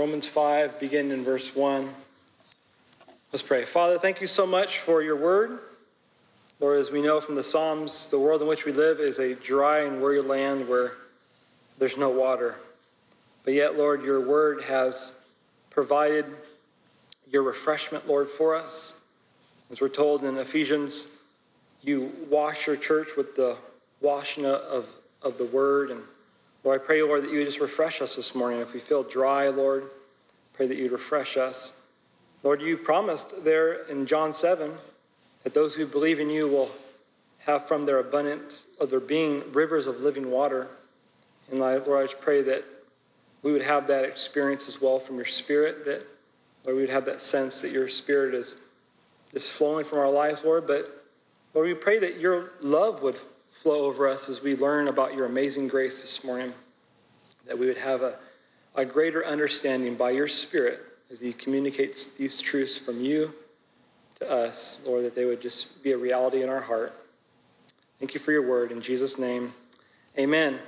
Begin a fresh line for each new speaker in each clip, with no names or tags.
Romans 5, beginning in verse 1. Let's pray. Father, thank you so much for your word. Lord, as we know from the Psalms, the world in which we live is a dry and weary land where there's no water. But yet, Lord, your word has provided your refreshment, Lord, for us. As we're told in Ephesians, you wash your church with the washing of, of the word. And Lord, I pray, Lord, that you would just refresh us this morning. If we feel dry, Lord, pray that you'd refresh us. Lord, you promised there in John 7 that those who believe in you will have from their abundance of their being rivers of living water. And Lord, I just pray that we would have that experience as well from your spirit, that Lord, we would have that sense that your spirit is, is flowing from our lives, Lord. But Lord, we pray that your love would flow over us as we learn about your amazing grace this morning, that we would have a, a greater understanding by your spirit as he communicates these truths from you to us, Lord, that they would just be a reality in our heart. Thank you for your word. In Jesus' name, amen.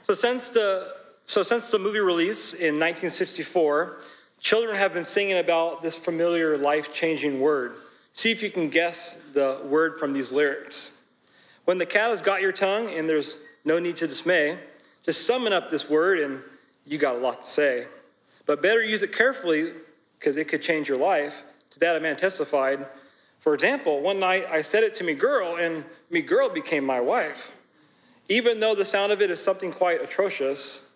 So, since the, so since the movie release in 1964, children have been singing about this familiar life changing word. See if you can guess the word from these lyrics. When the cat has got your tongue and there's no need to dismay, just summon up this word and you got a lot to say. But better use it carefully because it could change your life. To that a man testified. For example, one night I said it to me girl, and me girl became my wife. Even though the sound of it is something quite atrocious,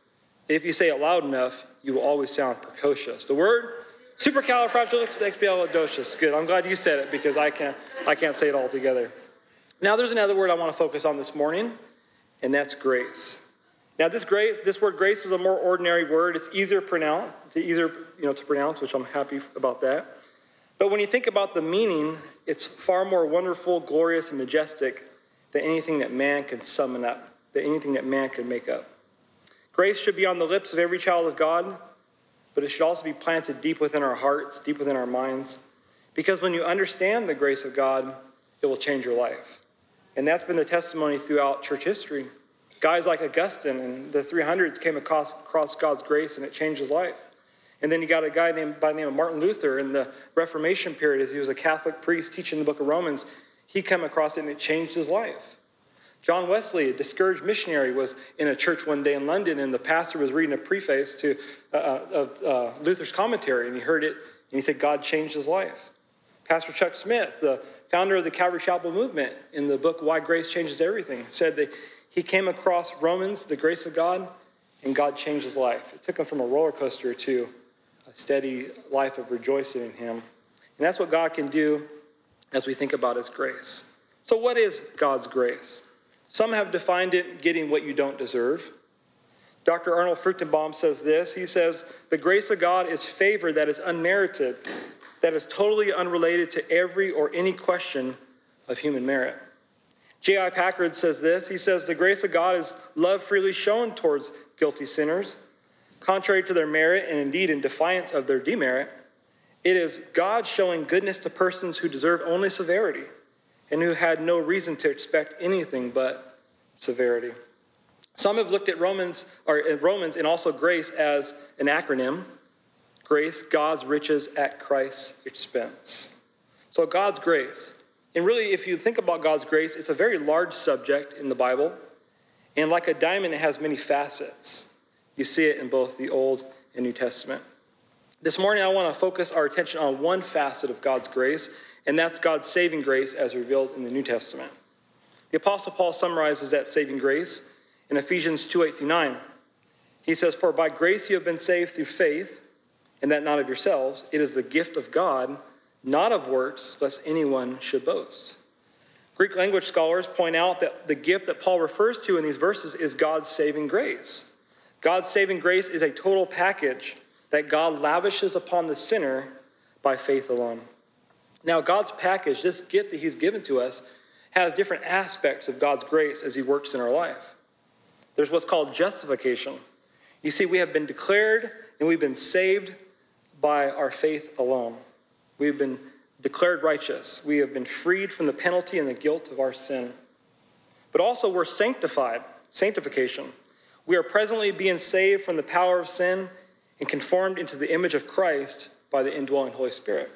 if you say it loud enough, you will always sound precocious. The word supercalifragilisticexpialidocious. Good. I'm glad you said it because I can't I can't say it all together. Now there's another word I want to focus on this morning, and that's grace. Now, this grace, this word grace is a more ordinary word. It's easier pronounce, to easier, you know, to pronounce, which I'm happy about that. But when you think about the meaning, it's far more wonderful, glorious, and majestic than anything that man can summon up, than anything that man can make up. Grace should be on the lips of every child of God, but it should also be planted deep within our hearts, deep within our minds. Because when you understand the grace of God, it will change your life. And that's been the testimony throughout church history. Guys like Augustine and the 300s came across, across God's grace and it changed his life. And then you got a guy named, by the name of Martin Luther in the Reformation period, as he was a Catholic priest teaching the book of Romans. He came across it and it changed his life. John Wesley, a discouraged missionary, was in a church one day in London, and the pastor was reading a preface to uh, uh of uh, Luther's commentary, and he heard it, and he said, God changed his life. Pastor Chuck Smith, the founder of the Calvary Chapel movement, in the book Why Grace Changes Everything, said that he came across Romans, the grace of God, and God changed his life. It took him from a roller coaster to a steady life of rejoicing in him. And that's what God can do as we think about his grace. So, what is God's grace? Some have defined it getting what you don't deserve. Dr. Arnold Fruchtenbaum says this He says, The grace of God is favor that is unmerited, that is totally unrelated to every or any question of human merit. J.I. Packer says this He says, The grace of God is love freely shown towards guilty sinners, contrary to their merit and indeed in defiance of their demerit. It is God showing goodness to persons who deserve only severity and who had no reason to expect anything but severity. Some have looked at Romans or Romans and also grace as an acronym. Grace, God's riches at Christ's expense. So God's grace. And really, if you think about God's grace, it's a very large subject in the Bible. And like a diamond, it has many facets. You see it in both the Old and New Testament. This morning, I want to focus our attention on one facet of God's grace, and that's God's saving grace as revealed in the New Testament. The Apostle Paul summarizes that saving grace in Ephesians 2 8 through 9. He says, For by grace you have been saved through faith, and that not of yourselves. It is the gift of God not of works, lest anyone should boast. Greek language scholars point out that the gift that Paul refers to in these verses is God's saving grace. God's saving grace is a total package that God lavishes upon the sinner by faith alone. Now, God's package, this gift that He's given to us, has different aspects of God's grace as He works in our life. There's what's called justification. You see, we have been declared and we've been saved by our faith alone. We have been declared righteous. We have been freed from the penalty and the guilt of our sin. But also, we're sanctified, sanctification. We are presently being saved from the power of sin and conformed into the image of Christ by the indwelling Holy Spirit.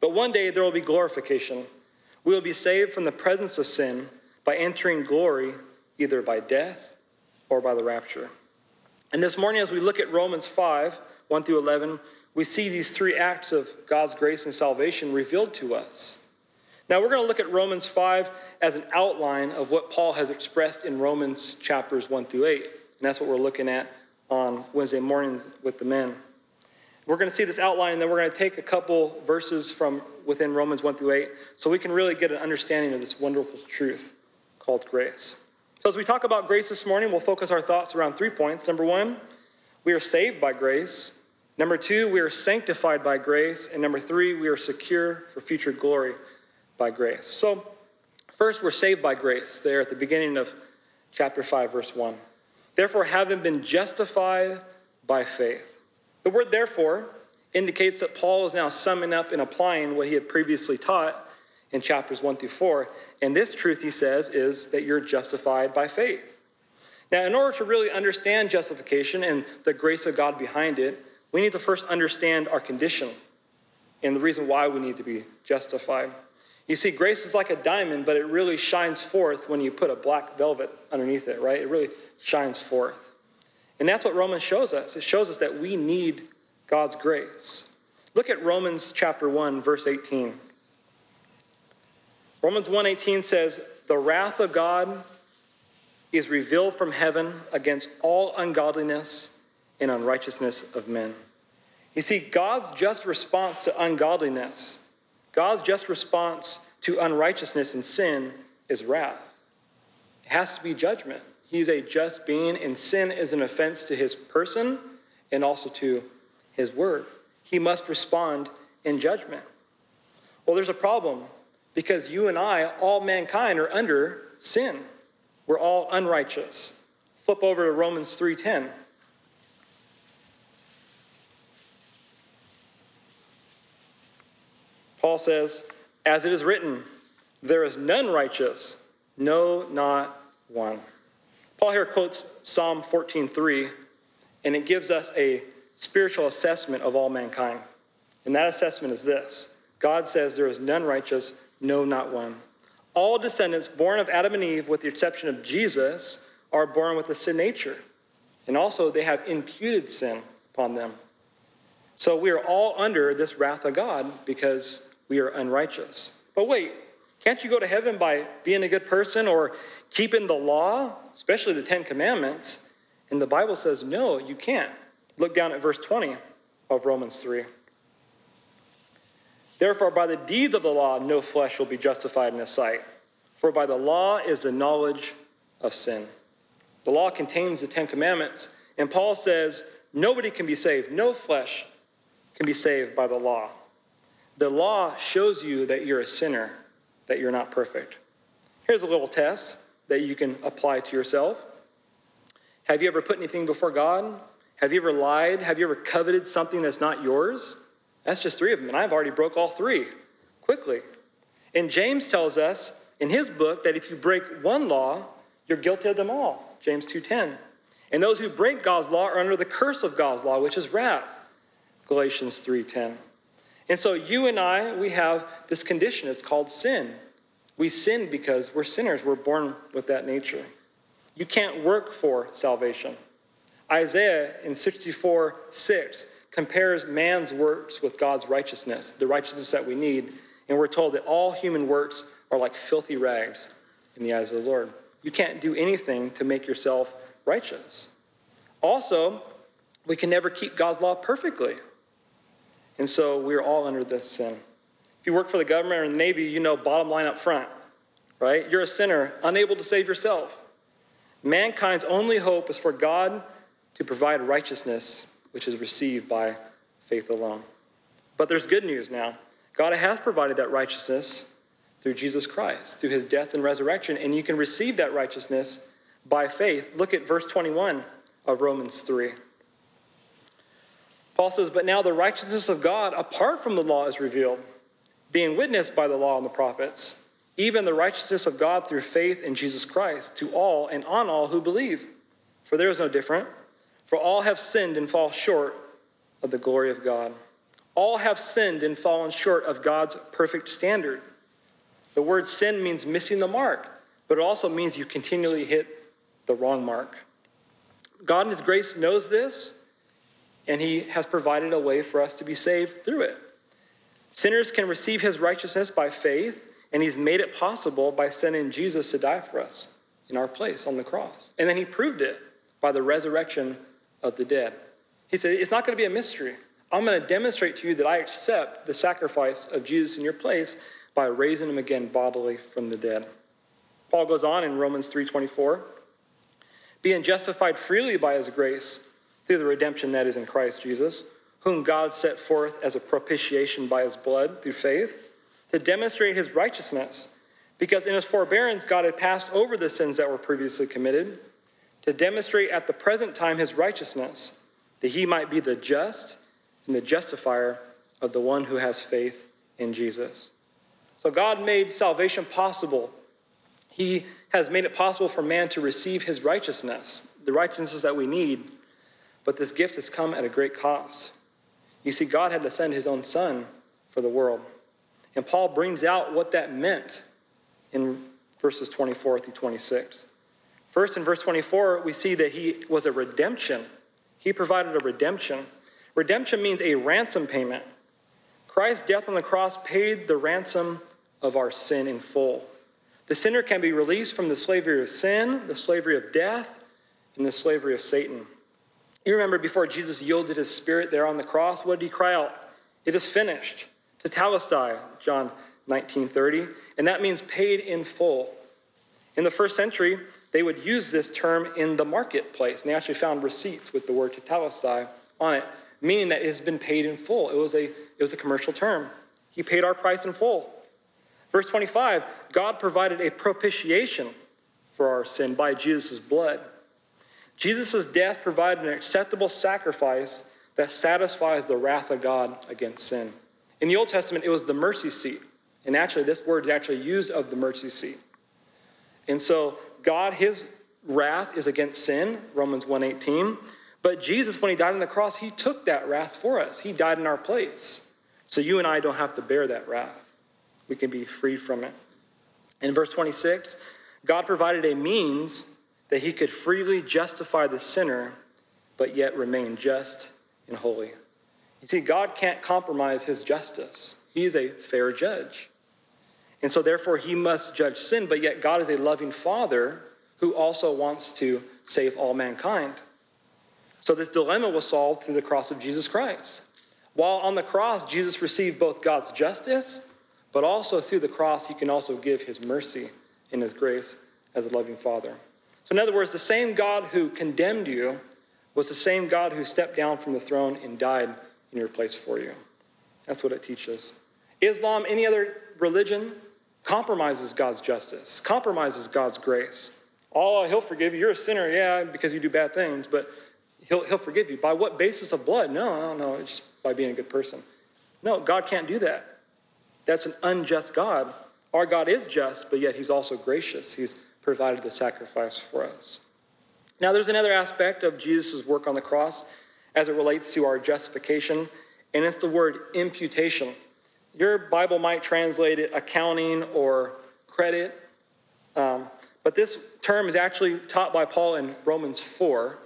But one day there will be glorification. We will be saved from the presence of sin by entering glory either by death or by the rapture. And this morning, as we look at Romans 5 1 through 11, we see these three acts of God's grace and salvation revealed to us. Now, we're going to look at Romans 5 as an outline of what Paul has expressed in Romans chapters 1 through 8. And that's what we're looking at on Wednesday mornings with the men. We're going to see this outline, and then we're going to take a couple verses from within Romans 1 through 8 so we can really get an understanding of this wonderful truth called grace. So, as we talk about grace this morning, we'll focus our thoughts around three points. Number one, we are saved by grace. Number two, we are sanctified by grace. And number three, we are secure for future glory by grace. So, first, we're saved by grace, there at the beginning of chapter 5, verse 1. Therefore, having been justified by faith. The word therefore indicates that Paul is now summing up and applying what he had previously taught in chapters 1 through 4. And this truth, he says, is that you're justified by faith. Now, in order to really understand justification and the grace of God behind it, we need to first understand our condition and the reason why we need to be justified. You see, grace is like a diamond, but it really shines forth when you put a black velvet underneath it, right? It really shines forth. And that's what Romans shows us. It shows us that we need God's grace. Look at Romans chapter 1 verse 18. Romans 1:18 says, "The wrath of God is revealed from heaven against all ungodliness and unrighteousness of men." You see, God's just response to ungodliness, God's just response to unrighteousness and sin is wrath. It has to be judgment. He's a just being, and sin is an offense to his person and also to his word. He must respond in judgment. Well, there's a problem because you and I, all mankind, are under sin. We're all unrighteous. Flip over to Romans 3:10. Paul says, As it is written, there is none righteous, no, not one. Paul here quotes Psalm 14:3, and it gives us a spiritual assessment of all mankind. And that assessment is this God says, There is none righteous, no, not one. All descendants born of Adam and Eve, with the exception of Jesus, are born with a sin nature. And also, they have imputed sin upon them. So we are all under this wrath of God because we are unrighteous. But wait, can't you go to heaven by being a good person or keeping the law, especially the Ten Commandments? And the Bible says, no, you can't. Look down at verse 20 of Romans 3. Therefore, by the deeds of the law, no flesh will be justified in his sight. For by the law is the knowledge of sin. The law contains the Ten Commandments. And Paul says, nobody can be saved, no flesh can be saved by the law. The law shows you that you're a sinner that you're not perfect. Here's a little test that you can apply to yourself. Have you ever put anything before God? Have you ever lied? Have you ever coveted something that's not yours? That's just three of them, and I've already broke all three quickly. And James tells us in his book that if you break one law, you're guilty of them all. James 2:10. And those who break God's law are under the curse of God's law, which is wrath. Galatians 3:10. And so you and I, we have this condition. It's called sin. We sin because we're sinners. We're born with that nature. You can't work for salvation. Isaiah in 64 6 compares man's works with God's righteousness, the righteousness that we need. And we're told that all human works are like filthy rags in the eyes of the Lord. You can't do anything to make yourself righteous. Also, we can never keep God's law perfectly. And so we're all under this sin. If you work for the government or the Navy, you know bottom line up front, right? You're a sinner, unable to save yourself. Mankind's only hope is for God to provide righteousness, which is received by faith alone. But there's good news now. God has provided that righteousness through Jesus Christ, through his death and resurrection, and you can receive that righteousness by faith. Look at verse 21 of Romans 3. Paul says, But now the righteousness of God apart from the law is revealed, being witnessed by the law and the prophets, even the righteousness of God through faith in Jesus Christ to all and on all who believe. For there is no different, for all have sinned and fall short of the glory of God. All have sinned and fallen short of God's perfect standard. The word sin means missing the mark, but it also means you continually hit the wrong mark. God in His grace knows this, and He has provided a way for us to be saved through it. Sinners can receive His righteousness by faith, and He's made it possible by sending Jesus to die for us in our place on the cross. And then He proved it by the resurrection of the dead. He said, It's not going to be a mystery. I'm going to demonstrate to you that I accept the sacrifice of Jesus in your place by raising him again bodily from the dead. Paul goes on in Romans 3:24, being justified freely by his grace through the redemption that is in Christ Jesus, whom God set forth as a propitiation by his blood through faith, to demonstrate his righteousness, because in his forbearance God had passed over the sins that were previously committed, to demonstrate at the present time his righteousness, that he might be the just and the justifier of the one who has faith in Jesus. So God made salvation possible. He has made it possible for man to receive his righteousness, the righteousness that we need. But this gift has come at a great cost. You see, God had to send his own son for the world. And Paul brings out what that meant in verses 24 through 26. First, in verse 24, we see that he was a redemption. He provided a redemption. Redemption means a ransom payment. Christ's death on the cross paid the ransom of our sin in full. The sinner can be released from the slavery of sin, the slavery of death, and the slavery of Satan. You remember before Jesus yielded his spirit there on the cross, what did he cry out? It is finished. Tetelestai, John 19:30, and that means paid in full. In the first century, they would use this term in the marketplace, and they actually found receipts with the word tetelestai on it meaning that it has been paid in full. It was a, it was a commercial term. He paid our price in full. Verse 25 God provided a propitiation for our sin by Jesus' blood. Jesus' death provided an acceptable sacrifice that satisfies the wrath of God against sin. In the Old Testament, it was the mercy seat. And actually, this word is actually used of the mercy seat. And so, God, his wrath is against sin, Romans 1:18. But Jesus, when he died on the cross, he took that wrath for us. He died in our place. So you and I don't have to bear that wrath. We can be freed from it. In verse 26, God provided a means that he could freely justify the sinner, but yet remain just and holy. You see, God can't compromise his justice, he is a fair judge. And so, therefore, he must judge sin, but yet God is a loving father who also wants to save all mankind. So this dilemma was solved through the cross of Jesus Christ. While on the cross, Jesus received both God's justice, but also through the cross, he can also give his mercy and his grace as a loving father. So, in other words, the same God who condemned you was the same God who stepped down from the throne and died in your place for you. That's what it teaches. Islam, any other religion, compromises God's justice, compromises God's grace. Oh, he'll forgive you. You're a sinner, yeah, because you do bad things, but he'll, he'll forgive you. By what basis of blood? No, no, no, it's just by being a good person. No, God can't do that. That's an unjust God. Our God is just, but yet he's also gracious. He's provided the sacrifice for us. Now, there's another aspect of Jesus' work on the cross as it relates to our justification, and it's the word imputation. Your Bible might translate it accounting or credit, um, but this term is actually taught by Paul in Romans 4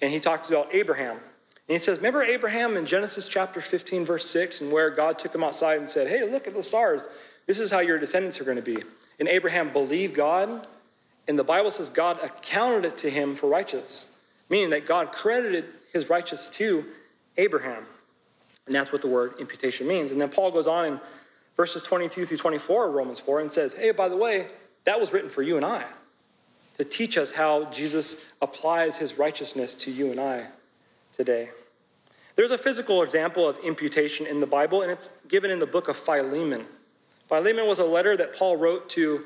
and he talks about Abraham. And he says, Remember Abraham in Genesis chapter 15, verse 6, and where God took him outside and said, Hey, look at the stars. This is how your descendants are going to be. And Abraham believed God, and the Bible says God accounted it to him for righteous, meaning that God credited his righteous to Abraham. And that's what the word imputation means. And then Paul goes on in verses 22 through 24 of Romans 4 and says, Hey, by the way, that was written for you and I to teach us how Jesus applies his righteousness to you and I today. There's a physical example of imputation in the Bible, and it's given in the book of Philemon. Philemon was a letter that Paul wrote to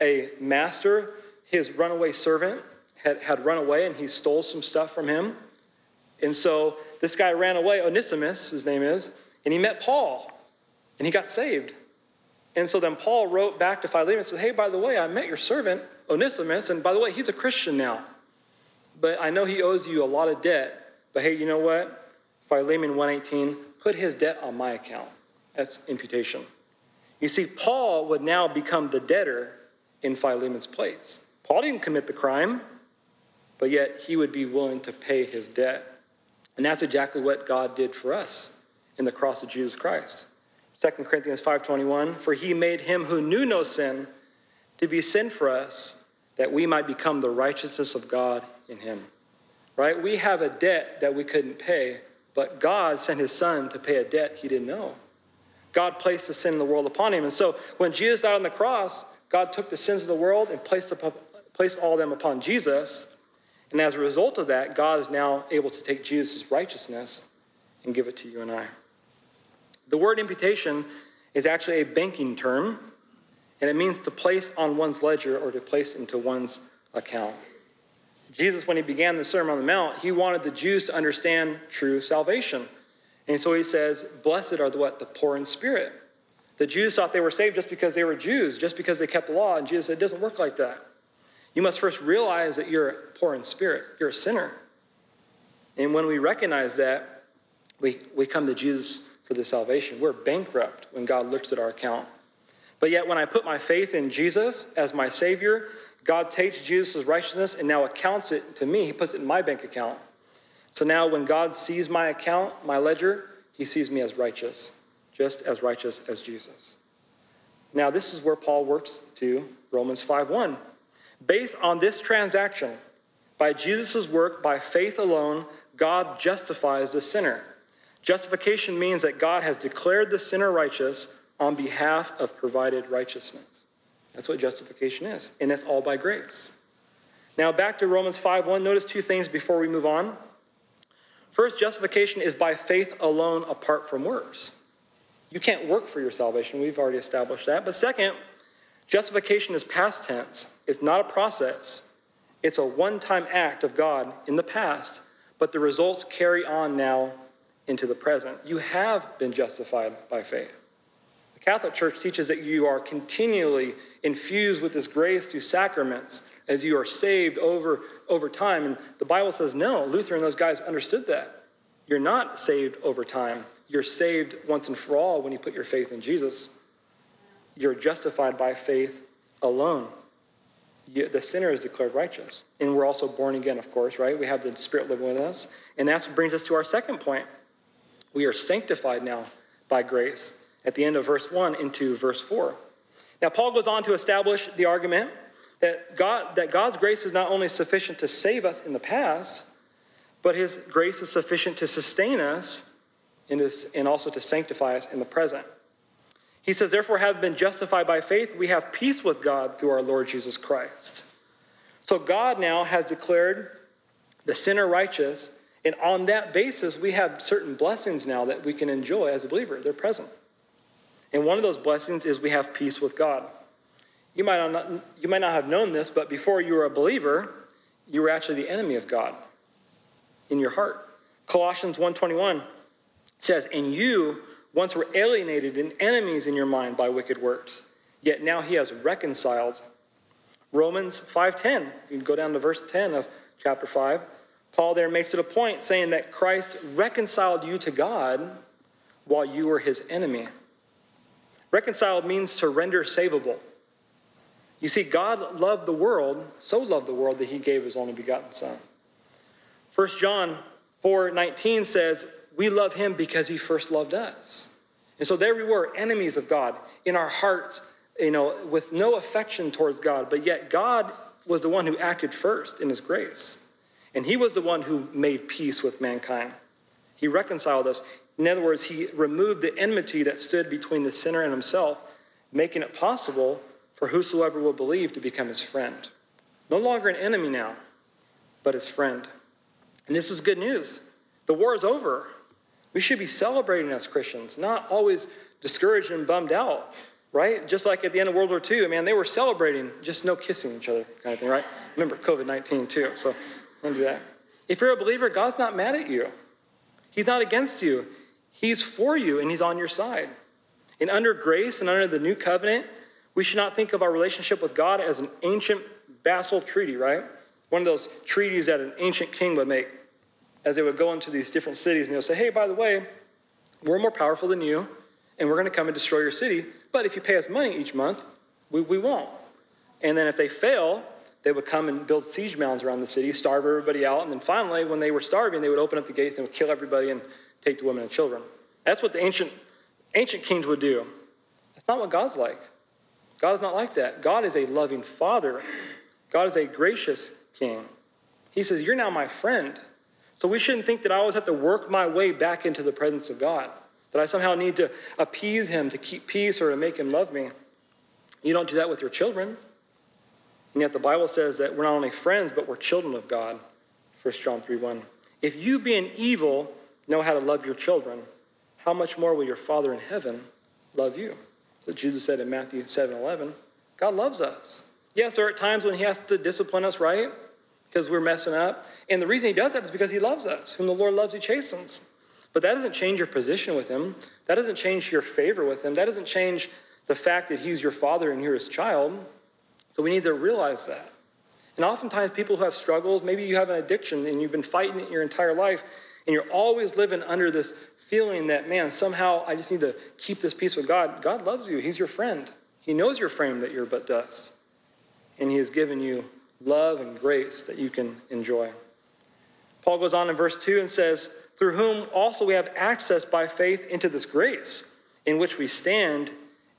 a master. His runaway servant had, had run away, and he stole some stuff from him. And so this guy ran away, Onesimus, his name is, and he met Paul, and he got saved. And so then Paul wrote back to Philemon and said, Hey, by the way, I met your servant, Onesimus, and by the way, he's a Christian now. But I know he owes you a lot of debt. But hey, you know what? Philemon 1:18, put his debt on my account. That's imputation. You see, Paul would now become the debtor in Philemon's place. Paul didn't commit the crime, but yet he would be willing to pay his debt. And that's exactly what God did for us in the cross of Jesus Christ. 2 Corinthians 5:21, for he made him who knew no sin to be sin for us that we might become the righteousness of God in him. Right? We have a debt that we couldn't pay, but God sent his son to pay a debt he didn't know. God placed the sin of the world upon him. And so when Jesus died on the cross, God took the sins of the world and placed, placed all them upon Jesus. And as a result of that, God is now able to take Jesus' righteousness and give it to you and I. The word imputation is actually a banking term, and it means to place on one's ledger or to place into one's account. Jesus, when he began the Sermon on the Mount, he wanted the Jews to understand true salvation. And so he says, Blessed are the what? The poor in spirit. The Jews thought they were saved just because they were Jews, just because they kept the law. And Jesus said, It doesn't work like that. You must first realize that you're poor in spirit, you're a sinner. And when we recognize that, we, we come to Jesus for the salvation. We're bankrupt when God looks at our account. But yet, when I put my faith in Jesus as my Savior, God takes Jesus' righteousness and now accounts it to me. He puts it in my bank account. So now, when God sees my account, my ledger, he sees me as righteous, just as righteous as Jesus. Now, this is where Paul works to Romans 5:1. Based on this transaction, by Jesus' work, by faith alone, God justifies the sinner. Justification means that God has declared the sinner righteous on behalf of provided righteousness. That's what justification is, and it's all by grace. Now, back to Romans 5:1. Notice two things before we move on. First, justification is by faith alone apart from works. You can't work for your salvation. We've already established that. But second, justification is past tense. It's not a process. It's a one-time act of God in the past, but the results carry on now into the present. You have been justified by faith. The Catholic Church teaches that you are continually infused with this grace through sacraments as you are saved over, over time. And the Bible says, no, Luther and those guys understood that. You're not saved over time. You're saved once and for all when you put your faith in Jesus. You're justified by faith alone. You, the sinner is declared righteous. And we're also born again, of course, right? We have the Spirit living with us. And that brings us to our second point. We are sanctified now by grace at the end of verse 1 into verse 4. Now, Paul goes on to establish the argument that, God, that God's grace is not only sufficient to save us in the past, but his grace is sufficient to sustain us and, and also to sanctify us in the present. He says, Therefore, having been justified by faith, we have peace with God through our Lord Jesus Christ. So God now has declared the sinner righteous, and on that basis, we have certain blessings now that we can enjoy as a believer. They're present. And one of those blessings is we have peace with God. You might not, you might not have known this, but before you were a believer, you were actually the enemy of God in your heart. Colossians 1:21 says, "And you once were alienated and enemies in your mind by wicked works, yet now he has reconciled." Romans 5:10. You go down to verse 10 of chapter 5. Paul there makes it a point saying that Christ reconciled you to God while you were his enemy. Reconciled means to render savable. You see, God loved the world, so loved the world that he gave his only begotten Son. 1 John 4 19 says, We love him because he first loved us. And so there we were, enemies of God, in our hearts, you know, with no affection towards God, but yet God was the one who acted first in his grace. And he was the one who made peace with mankind. He reconciled us. In other words, he removed the enmity that stood between the sinner and himself, making it possible for whosoever will believe to become his friend. No longer an enemy now, but his friend. And this is good news. The war is over. We should be celebrating as Christians, not always discouraged and bummed out, right? Just like at the end of World War II, man, they were celebrating, just no kissing each other kind of thing, right? Remember COVID 19 too, so don't do that. If you're a believer, God's not mad at you, He's not against you. He's for you and He's on your side. And under grace and under the new covenant, we should not think of our relationship with God as an ancient vassal treaty, right? One of those treaties that an ancient king would make. As they would go into these different cities and they'll say, hey, by the way, we're more powerful than you, and we're going to come and destroy your city. But if you pay us money each month, we, we won't. And then if they fail, they would come and build siege mounds around the city, starve everybody out, and then finally, when they were starving, they would open up the gates and would kill everybody and take the women and children. That's what the ancient, ancient kings would do. That's not what God's like. God is not like that. God is a loving father. God is a gracious king. He says, You're now my friend. So we shouldn't think that I always have to work my way back into the presence of God, that I somehow need to appease him to keep peace or to make him love me. You don't do that with your children. And yet the Bible says that we're not only friends, but we're children of God. 1 John 3 1. If you, being evil, know how to love your children, how much more will your Father in heaven love you? What Jesus said in Matthew 7 11. God loves us. Yes, there are times when He has to discipline us, right? Because we're messing up. And the reason He does that is because He loves us. Whom the Lord loves, He chastens. But that doesn't change your position with Him. That doesn't change your favor with Him. That doesn't change the fact that He's your Father and you're His child. So we need to realize that. And oftentimes, people who have struggles, maybe you have an addiction and you've been fighting it your entire life, and you're always living under this feeling that, man, somehow I just need to keep this peace with God. God loves you, He's your friend. He knows your frame that you're but dust. And He has given you love and grace that you can enjoy. Paul goes on in verse 2 and says, Through whom also we have access by faith into this grace in which we stand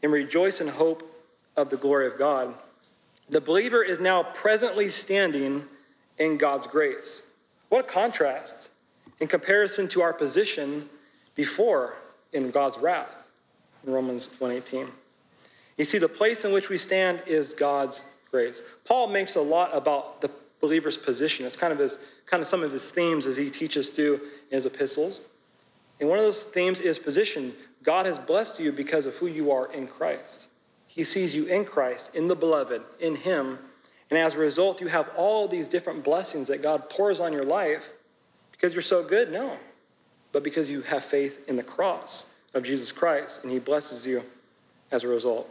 and rejoice in hope of the glory of God. The believer is now presently standing in God's grace. What a contrast in comparison to our position before in God's wrath in Romans 1:18. You see the place in which we stand is God's grace. Paul makes a lot about the believer's position. It's kind of his kind of some of his themes as he teaches through his epistles. And one of those themes is position. God has blessed you because of who you are in Christ. He sees you in Christ, in the beloved, in Him. And as a result, you have all these different blessings that God pours on your life because you're so good? No. But because you have faith in the cross of Jesus Christ, and He blesses you as a result.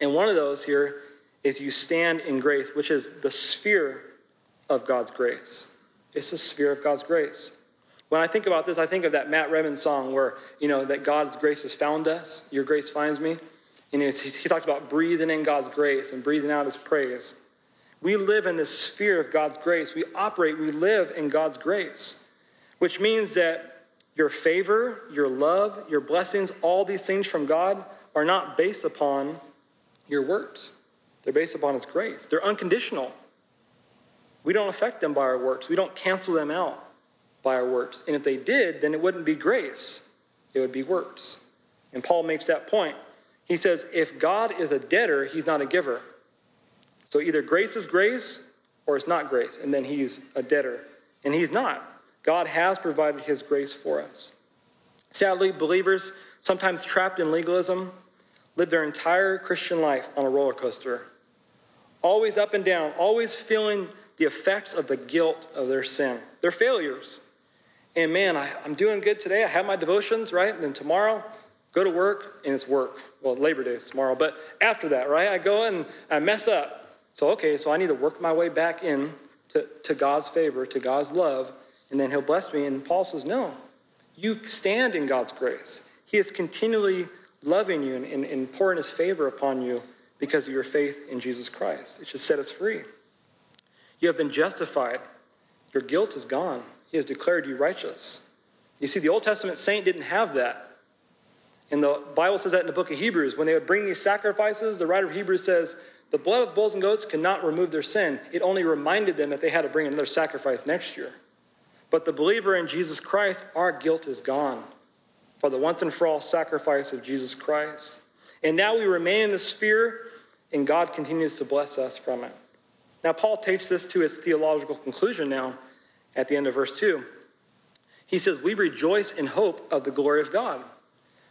And one of those here is you stand in grace, which is the sphere of God's grace. It's the sphere of God's grace. When I think about this, I think of that Matt Redman song where, you know, that God's grace has found us. Your grace finds me. And he, talked about breathing in God's grace and breathing out his praise. We live in this sphere of God's grace. We operate, we live in God's grace, which means that your favor, your love, your blessings, all these things from God are not based upon your works. They're based upon His grace. They're unconditional. We don't affect them by our works, we don't cancel them out by our works. And if they did, then it wouldn't be grace, it would be works. And Paul makes that point. He says, if God is a debtor, he's not a giver. So either grace is grace or it's not grace, and then he's a debtor. And he's not. God has provided his grace for us. Sadly, believers, sometimes trapped in legalism, live their entire Christian life on a roller coaster, always up and down, always feeling the effects of the guilt of their sin, their failures. And man, I, am doing good today. I have my devotions, right? And then tomorrow, go to work and it's work. Well, Labor Day is tomorrow, but after that, right? I go and I mess up. So, okay, so I need to work my way back in to, to God's favor, to God's love, and then He'll bless me. And Paul says, no, you stand in God's grace. He is continually loving you and, and, and pouring His favor upon you because of your faith in Jesus Christ. It should set us free. You have been justified. Your guilt is gone. He has declared you righteous. You see, the Old Testament saint didn't have that. And the Bible says that in the book of Hebrews. When they would bring these sacrifices, the writer of Hebrews says, the blood of bulls and goats cannot remove their sin. It only reminded them that they had to bring another sacrifice next year. But the believer in Jesus Christ, our guilt is gone for the once and for all sacrifice of Jesus Christ. And now we remain in the sphere, and God continues to bless us from it. Now, Paul takes this to his theological conclusion now at the end of verse 2. He says, We rejoice in hope of the glory of God.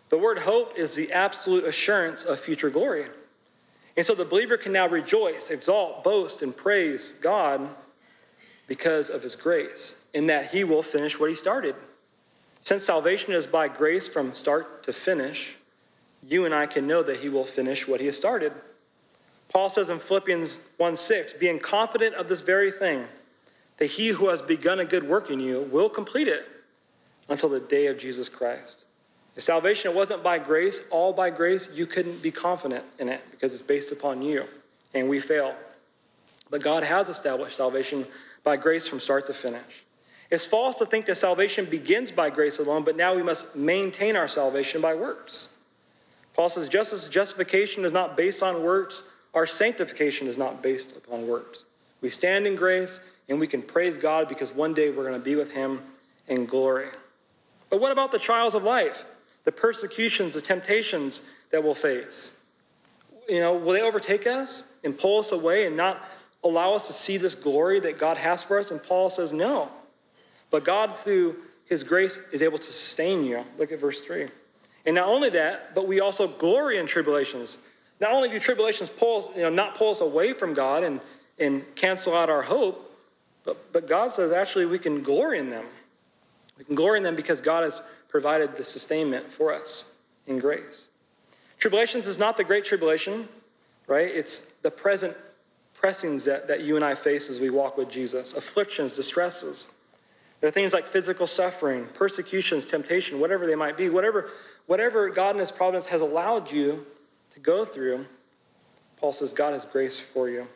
The word hope is the absolute assurance of future glory. And so the believer can now rejoice, exalt, boast, and praise God because of his grace, in that he will finish what he started. Since salvation is by grace from start to finish, you and I can know that he will finish what he has started. Paul says in Philippians 1 6, being confident of this very thing, that he who has begun a good work in you will complete it until the day of Jesus Christ. If salvation wasn't by grace, all by grace, you couldn't be confident in it because it's based upon you, and we fail. But God has established salvation by grace from start to finish. It's false to think that salvation begins by grace alone, but now we must maintain our salvation by works. Paul says, just as justification is not based on works, our sanctification is not based upon works. We stand in grace and we can praise God because one day we're going to be with Him in glory. But what about the trials of life, the persecutions, the temptations that we'll face? You know, will they overtake us and pull us away and not allow us to see this glory that God has for us? And Paul says, no. But God, through his grace, is able to sustain you. Look at verse 3. And not only that, but we also glory in tribulations. Not only do tribulations pull us, you know, not pull us away from God and, and cancel out our hope, but, but God says actually we can glory in them. We can glory in them because God has provided the sustainment for us in grace. Tribulations is not the great tribulation, right? It's the present pressings that, that you and I face as we walk with Jesus afflictions, distresses. There are things like physical suffering, persecutions, temptation, whatever they might be, whatever, whatever God in His providence has allowed you to go through, Paul says God has grace for you.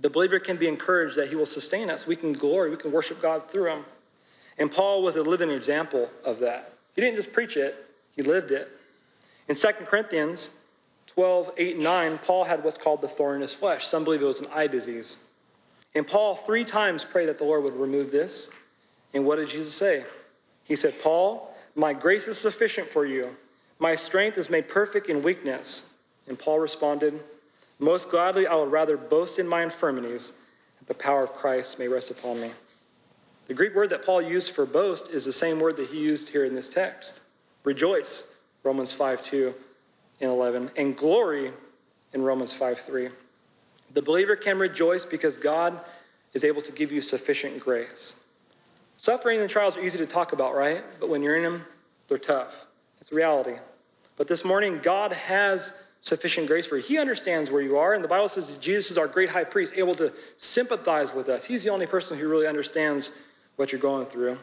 The believer can be encouraged that He will sustain us. We can glory, we can worship God through Him. And Paul was a living example of that. He didn't just preach it, he lived it. In 2 Corinthians 12, 8, and 9, Paul had what's called the thorn in his flesh. Some believe it was an eye disease. And Paul three times prayed that the Lord would remove this. And what did Jesus say? He said, Paul, my grace is sufficient for you. My strength is made perfect in weakness. And Paul responded, Most gladly, I would rather boast in my infirmities, that the power of Christ may rest upon me. The Greek word that Paul used for boast is the same word that he used here in this text rejoice, Romans 5 2 and 11, and glory in Romans 5 3. The believer can rejoice because God is able to give you sufficient grace. Suffering and trials are easy to talk about, right? But when you're in them, they're tough. It's reality. But this morning, God has sufficient grace for you. He understands where you are, and the Bible says Jesus is our great high priest, able to sympathize with us. He's the only person who really understands what you're going through.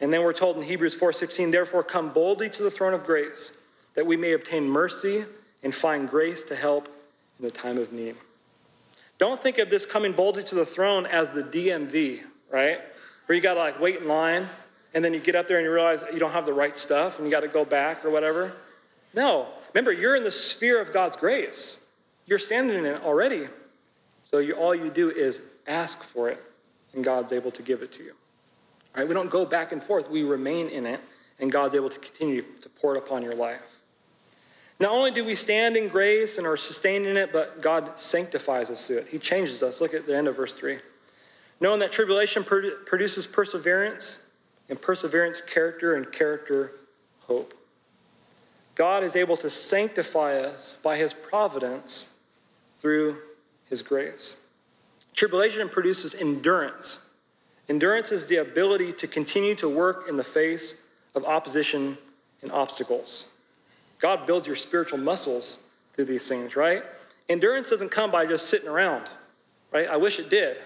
And then we're told in Hebrews 4:16, therefore come boldly to the throne of grace, that we may obtain mercy and find grace to help in the time of need. Don't think of this coming boldly to the throne as the DMV, right? Where you got to like wait in line and then you get up there and you realize you don't have the right stuff and you got to go back or whatever. No. Remember, you're in the sphere of God's grace. You're standing in it already. So you, all you do is ask for it, and God's able to give it to you. All right? We don't go back and forth. We remain in it, and God's able to continue to pour it upon your life. Not only do we stand in grace and are sustained in it, but God sanctifies us through it. He changes us. Look at the end of verse 3 knowing that tribulation produces perseverance, and perseverance, character, and character, hope. God is able to sanctify us by his providence through his grace. Tribulation produces endurance. Endurance is the ability to continue to work in the face of opposition and obstacles. God builds your spiritual muscles through these things, right? Endurance doesn't come by just sitting around, right? I wish it did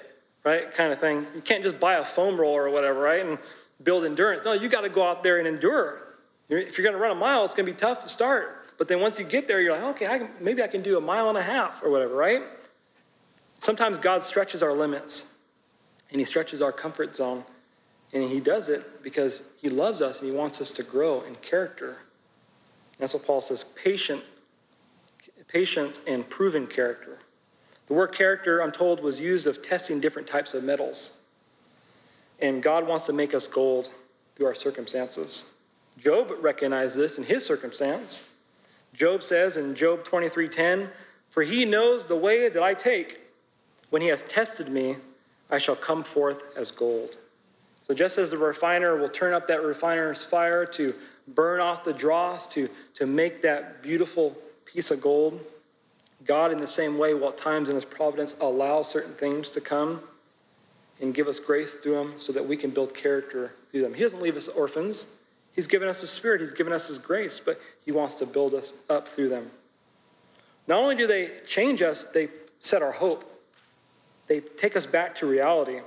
right? Kind of thing. You can't just buy a foam roller or whatever, right? And build endurance. No, you got to go out there and endure. If you're going to run a mile, it's going to be tough to start. But then once you get there, you're like, okay, I can, maybe I can do a mile and a half or whatever, right? Sometimes God stretches our limits and He stretches our comfort zone. And He does it because He loves us and He wants us to grow in character. And That's what Paul says patient, patience and proven character. The word character, I'm told, was used of testing different types of metals. And God wants to make us gold through our circumstances. Job recognized this in his circumstance. Job says in Job 23:10, "For he knows the way that I take. When he has tested me, I shall come forth as gold." So just as the refiner will turn up that refiner's fire to burn off the dross, to, to make that beautiful piece of gold, God, in the same way, will at times in His providence allow certain things to come and give us grace through them so that we can build character through them. He doesn't leave us orphans. He's given us His Spirit, He's given us His grace, but He wants to build us up through them. Not only do they change us, they set our hope, they take us back to reality.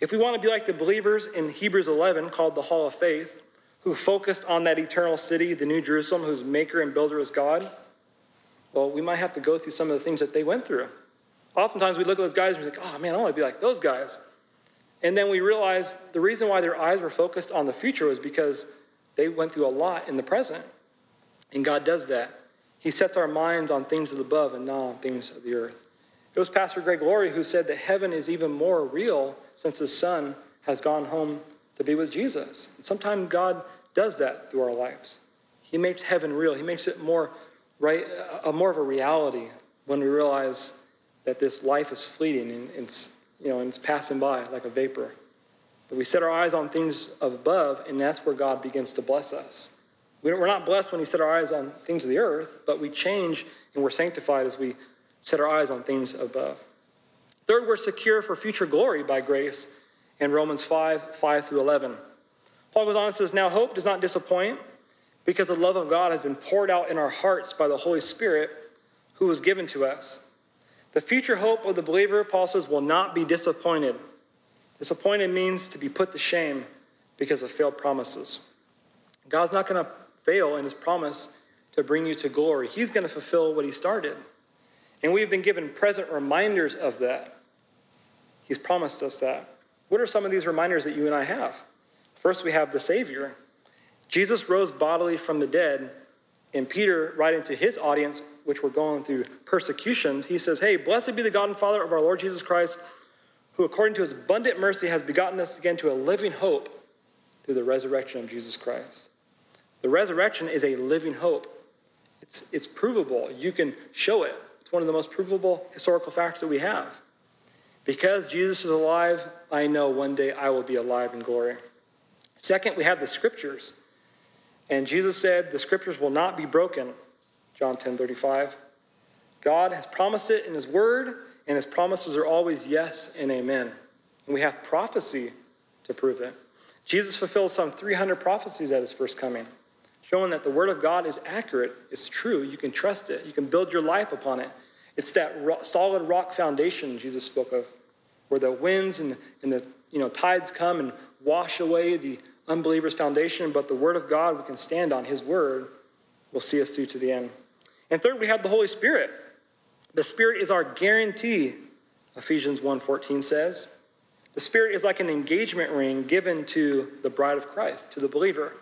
If we want to be like the believers in Hebrews 11, called the Hall of Faith, who focused on that eternal city, the New Jerusalem, whose maker and builder is God, well, we might have to go through some of the things that they went through. Oftentimes we look at those guys and we think, oh man, I want to be like those guys. And then we realize the reason why their eyes were focused on the future was because they went through a lot in the present. And God does that. He sets our minds on things of the above and not on things of the earth. It was Pastor Greg Laurie who said that heaven is even more real since his son has gone home to be with Jesus. And sometimes God does that through our lives. He makes heaven real. He makes it more right, a, more of a reality when we realize that this life is fleeting and it's, you know, and it's passing by like a vapor. But we set our eyes on things above, and that's where God begins to bless us. We're not blessed when we set our eyes on things of the earth, but we change and we're sanctified as we set our eyes on things above. Third, we're secure for future glory by grace in Romans 5 5 through 11. Paul goes on and says, Now hope does not disappoint because the love of God has been poured out in our hearts by the Holy Spirit who was given to us. The future hope of the believer, Paul says, will not be disappointed. Disappointed means to be put to shame because of failed promises. God's not going to fail in his promise to bring you to glory. He's going to fulfill what he started. And we've been given present reminders of that. He's promised us that. What are some of these reminders that you and I have? First, we have the Savior. Jesus rose bodily from the dead, and Peter, writing to his audience, which were going through persecutions, he says, Hey, blessed be the God and Father of our Lord Jesus Christ, who according to his abundant mercy has begotten us again to a living hope through the resurrection of Jesus Christ. The resurrection is a living hope. It's, it's provable. You can show it. It's one of the most provable historical facts that we have. Because Jesus is alive, I know one day I will be alive in glory. Second, we have the scriptures. And Jesus said, The scriptures will not be broken. John 10 35. God has promised it in His word, and His promises are always yes and amen. And we have prophecy to prove it. Jesus fulfilled some 300 prophecies at His first coming showing that the Word of God is accurate, it's true, you can trust it, you can build your life upon it. It's that solid rock foundation Jesus spoke of, where the winds and, and the you know, tides come and wash away the unbeliever's foundation, but the Word of God we can stand on, His Word will see us through to the end. And third, we have the Holy Spirit. The Spirit is our guarantee, Ephesians 1.14 says. The Spirit is like an engagement ring given to the bride of Christ, to the believer.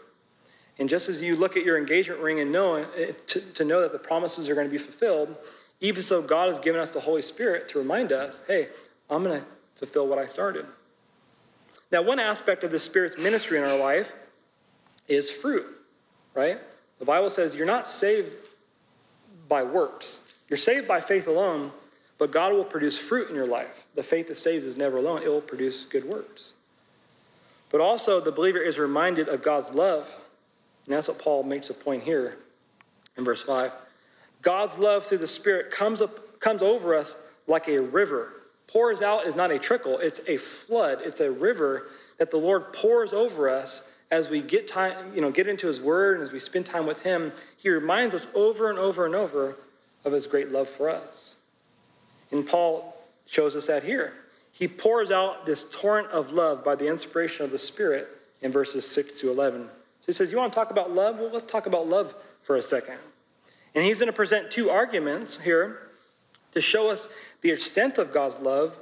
And just as you look at your engagement ring and know eh, to, to know that the promises are going to be fulfilled, even so, God has given us the Holy Spirit to remind us, hey, I'm going to fulfill what I started. Now, one aspect of the Spirit's ministry in our life is fruit, right? The Bible says you're not saved by works. You're saved by faith alone, but God will produce fruit in your life. The faith that saves is never alone, it will produce good works. But also, the believer is reminded of God's love and that's what Paul makes a point here in verse 5. God's love through the Spirit comes, up, comes over us like a river. Pours out is not a trickle, it's a flood, it's a river that the Lord pours over us as we get time, you know, get into his word and as we spend time with him. He reminds us over and over and over of his great love for us. And Paul shows us that here. He pours out this torrent of love by the inspiration of the Spirit in verses 6 to 11 he says, You want to talk about love? Well, let's talk about love for a second. And he's going to present two arguments here to show us the extent of God's love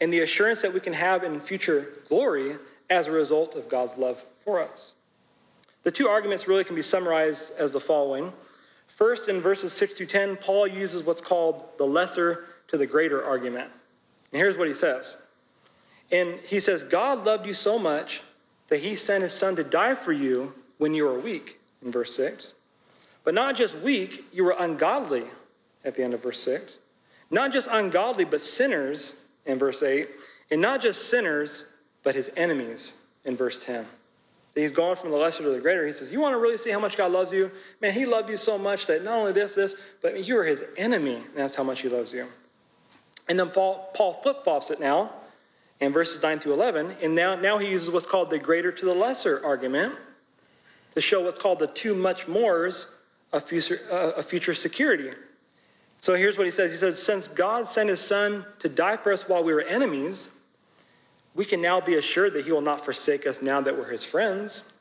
and the assurance that we can have in future glory as a result of God's love for us. The two arguments really can be summarized as the following. First, in verses 6 to 10, Paul uses what's called the lesser to the greater argument. And here's what he says. And he says, God loved you so much that he sent his son to die for you when you were weak, in verse 6. But not just weak, you were ungodly at the end of verse 6. Not just ungodly, but sinners in verse 8. And not just sinners, but his enemies in verse 10. So he's going from the lesser to the greater. He says, You want to really see how much God loves you? Man, he loved you so much that not only this, this, but you are his enemy. And that's how much he loves you. And then Paul, Paul flip flops it now in verses 9 through 11. And now, now he uses what's called the greater to the lesser argument to show what's called the two much mores of future, uh, of future security. So here's what he says He says, Since God sent his son to die for us while we were enemies, we can now be assured that he will not forsake us now that we're his friends.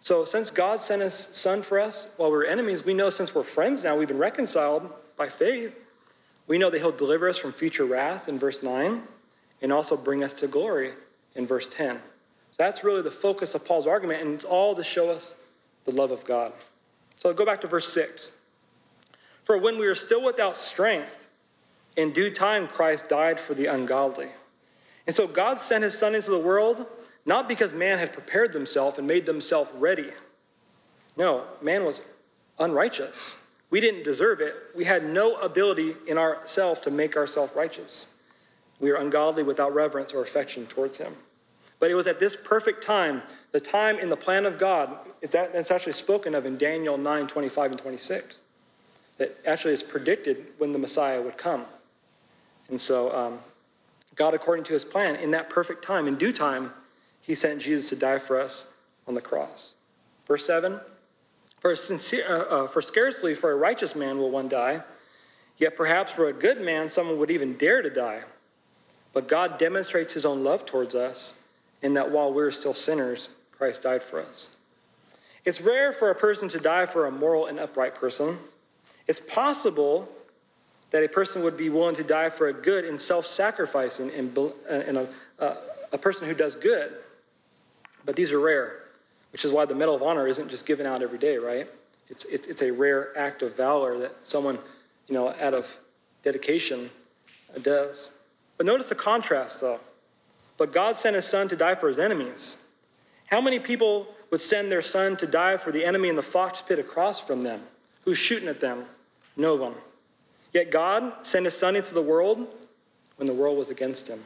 So, since God sent his son for us while we were enemies, we know since we're friends now, we've been reconciled by faith. We know that he'll deliver us from future wrath in verse 9 and also bring us to glory in verse 10. So, that's really the focus of Paul's argument, and it's all to show us the love of God. So, go back to verse 6. For when we were still without strength, in due time Christ died for the ungodly. And so, God sent his son into the world not because man had prepared themselves and made themselves ready. No, man was unrighteous. We didn't deserve it. We had no ability in ourselves to make ourselves righteous. We are ungodly without reverence or affection towards him. But it was at this perfect time, the time in the plan of God, it's, actually spoken of in Daniel 9 25 and 26, that actually is predicted when the Messiah would come. And so, um, God, according to his plan, in that perfect time, in due time, he sent Jesus to die for us on the cross. Verse 7 For, sincere, uh, uh, for scarcely for a righteous man will one die, yet perhaps for a good man someone would even dare to die. But God demonstrates his own love towards us in that while we're still sinners, Christ died for us. It's rare for a person to die for a moral and upright person. It's possible that a person would be willing to die for a good and self sacrificing uh, and, and a, a, a person who does good. But these are rare, which is why the Medal of Honor isn't just given out every day, right? It's, it's, it's a rare act of valor that someone, you know, out of dedication uh, does. But notice the contrast, though. But God sent his son to die for his enemies. How many people would send their son to die for the enemy in the fox pit across from them? Who's shooting at them? No one. Yet God sent his son into the world when the world was against him.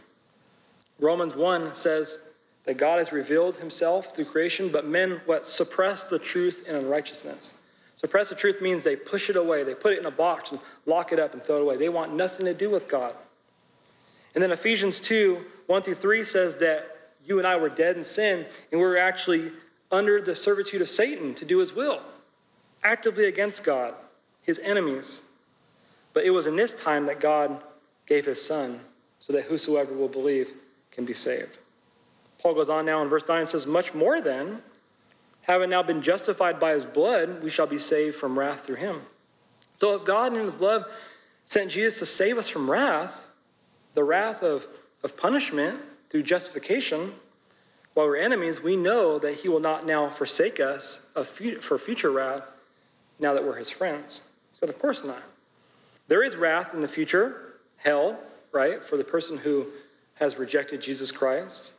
Romans 1 says, that God has revealed himself through creation, but men what suppress the truth in unrighteousness. Suppress the truth means they push it away, they put it in a box and lock it up and throw it away. They want nothing to do with God. And then Ephesians 2, 1 through 3 says that you and I were dead in sin, and we were actually under the servitude of Satan to do his will, actively against God, his enemies. But it was in this time that God gave his son so that whosoever will believe can be saved. Paul goes on now in verse 9 and says, Much more then, having now been justified by his blood, we shall be saved from wrath through him. So if God in his love sent Jesus to save us from wrath, the wrath of, of punishment through justification, while we're enemies, we know that he will not now forsake us for future wrath now that we're his friends. Said, Of course not. There is wrath in the future, hell, right, for the person who has rejected Jesus Christ.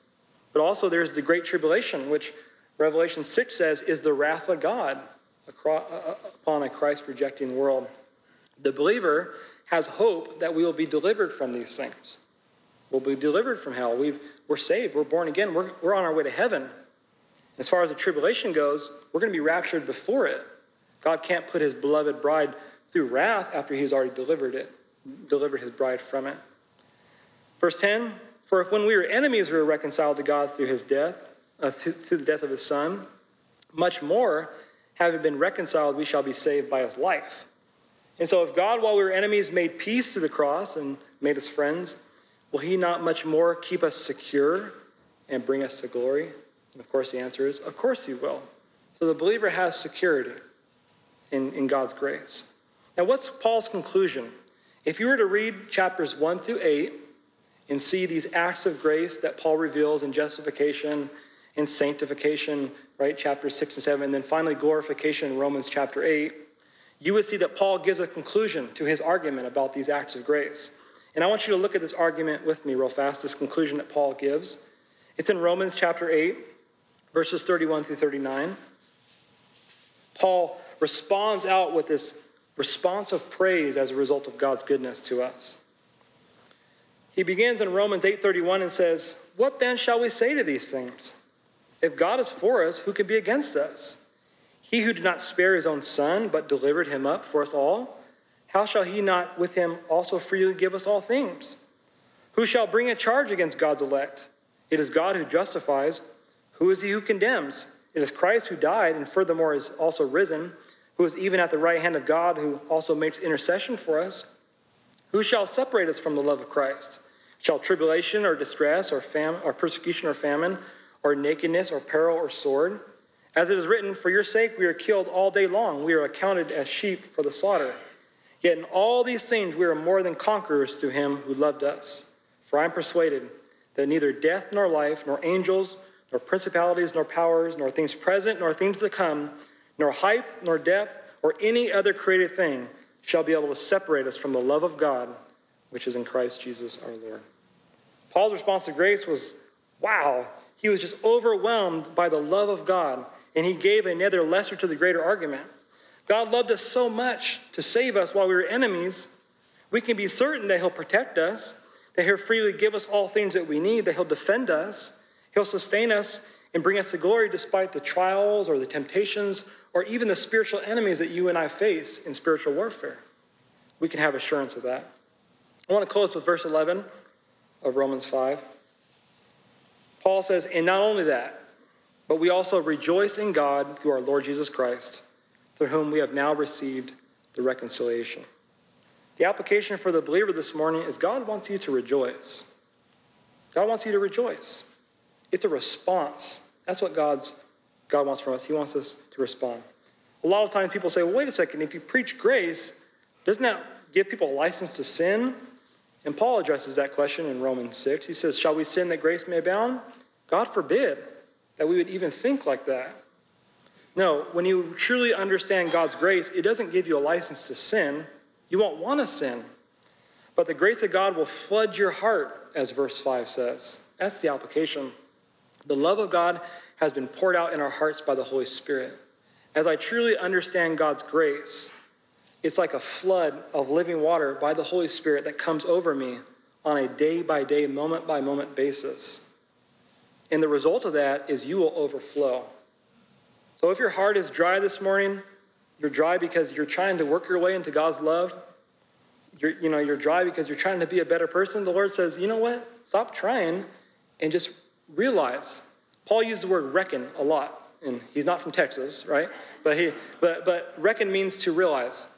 But also there's the Great Tribulation, which Revelation 6 says is the wrath of God uh, uh, upon a Christ rejecting world. The believer has hope that we will be delivered from these things. We'll be delivered from hell. we are saved. We're born again. We're, we're on our way to heaven. As far as the tribulation goes, we're going to be raptured before it. God can't put his beloved bride through wrath after he's already delivered it, delivered his bride from it. Verse 10 for if when we were enemies we were reconciled to God through his death, uh, through the death of his son, much more, having been reconciled, we shall be saved by his life. And so, if God, while we were enemies, made peace through the cross and made us friends, will he not much more keep us secure and bring us to glory? And of course, the answer is, of course he will. So the believer has security in, in God's grace. Now, what's Paul's conclusion? If you were to read chapters 1 through 8, and see these acts of grace that Paul reveals in justification and sanctification, right? Chapter 6 and 7, and then finally glorification in Romans chapter 8, you would see that Paul gives a conclusion to his argument about these acts of grace. And I want you to look at this argument with me real fast, this conclusion that Paul gives. It's in Romans chapter 8, verses 31 through 39. Paul responds out with this response of praise as a result of God's goodness to us. He begins in Romans 8:31 and says, "What then shall we say to these things? If God is for us, who can be against us? He who did not spare his own son, but delivered him up for us all, how shall he not with him also freely give us all things? Who shall bring a charge against God's elect? It is God who justifies. Who is he who condemns? It is Christ who died and furthermore is also risen, who is even at the right hand of God, who also makes intercession for us. Who shall separate us from the love of Christ? Shall tribulation or distress or, fam- or persecution or famine or nakedness or peril or sword? As it is written, For your sake we are killed all day long. We are accounted as sheep for the slaughter. Yet in all these things we are more than conquerors through him who loved us. For I am persuaded that neither death nor life, nor angels, nor principalities, nor powers, nor things present, nor things to come, nor height, nor depth, or any other created thing shall be able to separate us from the love of God, which is in Christ Jesus our Lord. Paul's response to grace was, wow. He was just overwhelmed by the love of God, and he gave another lesser to the greater argument. God loved us so much to save us while we were enemies. We can be certain that he'll protect us, that he'll freely give us all things that we need, that he'll defend us, he'll sustain us and bring us to glory despite the trials or the temptations or even the spiritual enemies that you and I face in spiritual warfare. We can have assurance of that. I want to close with verse 11 of Romans 5. Paul says, And not only that, but we also rejoice in God through our Lord Jesus Christ, through whom we have now received the reconciliation. The application for the believer this morning is God wants you to rejoice. God wants you to rejoice. It's a response. That's what God's God wants from us. He wants us to respond. A lot of times people say, well, wait a second, if you preach grace, doesn't that give people a license to sin? And Paul addresses that question in Romans 6. He says, Shall we sin that grace may abound? God forbid that we would even think like that. No, when you truly understand God's grace, it doesn't give you a license to sin. You won't want to sin. But the grace of God will flood your heart, as verse 5 says. That's the application. The love of God has been poured out in our hearts by the Holy Spirit. As I truly understand God's grace, it's like a flood of living water by the Holy Spirit that comes over me on a day by day, moment by moment basis. And the result of that is you will overflow. So if your heart is dry this morning, you're dry because you're trying to work your way into God's love. You're, you know, you're dry because you're trying to be a better person. The Lord says, you know what? Stop trying and just realize. Paul used the word reckon a lot, and he's not from Texas, right? But he, but but reckon means to realize,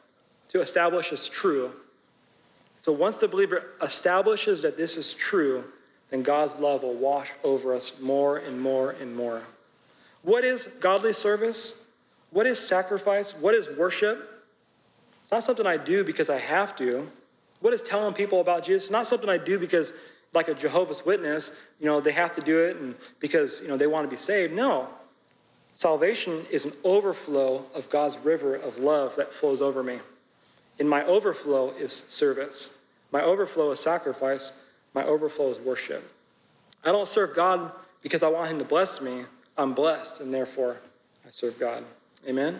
to establish as true. So once the believer establishes that this is true, then God's love will wash over us more and more and more. What is godly service? What is sacrifice? What is worship? It's not something I do because I have to. What is telling people about Jesus? It's not something I do because, like a Jehovah's Witness, you know, they have to do it and because, you know, they want to be saved. No. Salvation is an overflow of God's river of love that flows over me. And my overflow is service. My overflow is sacrifice. My overflow is worship. I don't serve God because I want Him to bless me. I'm blessed, and therefore I serve God. Amen?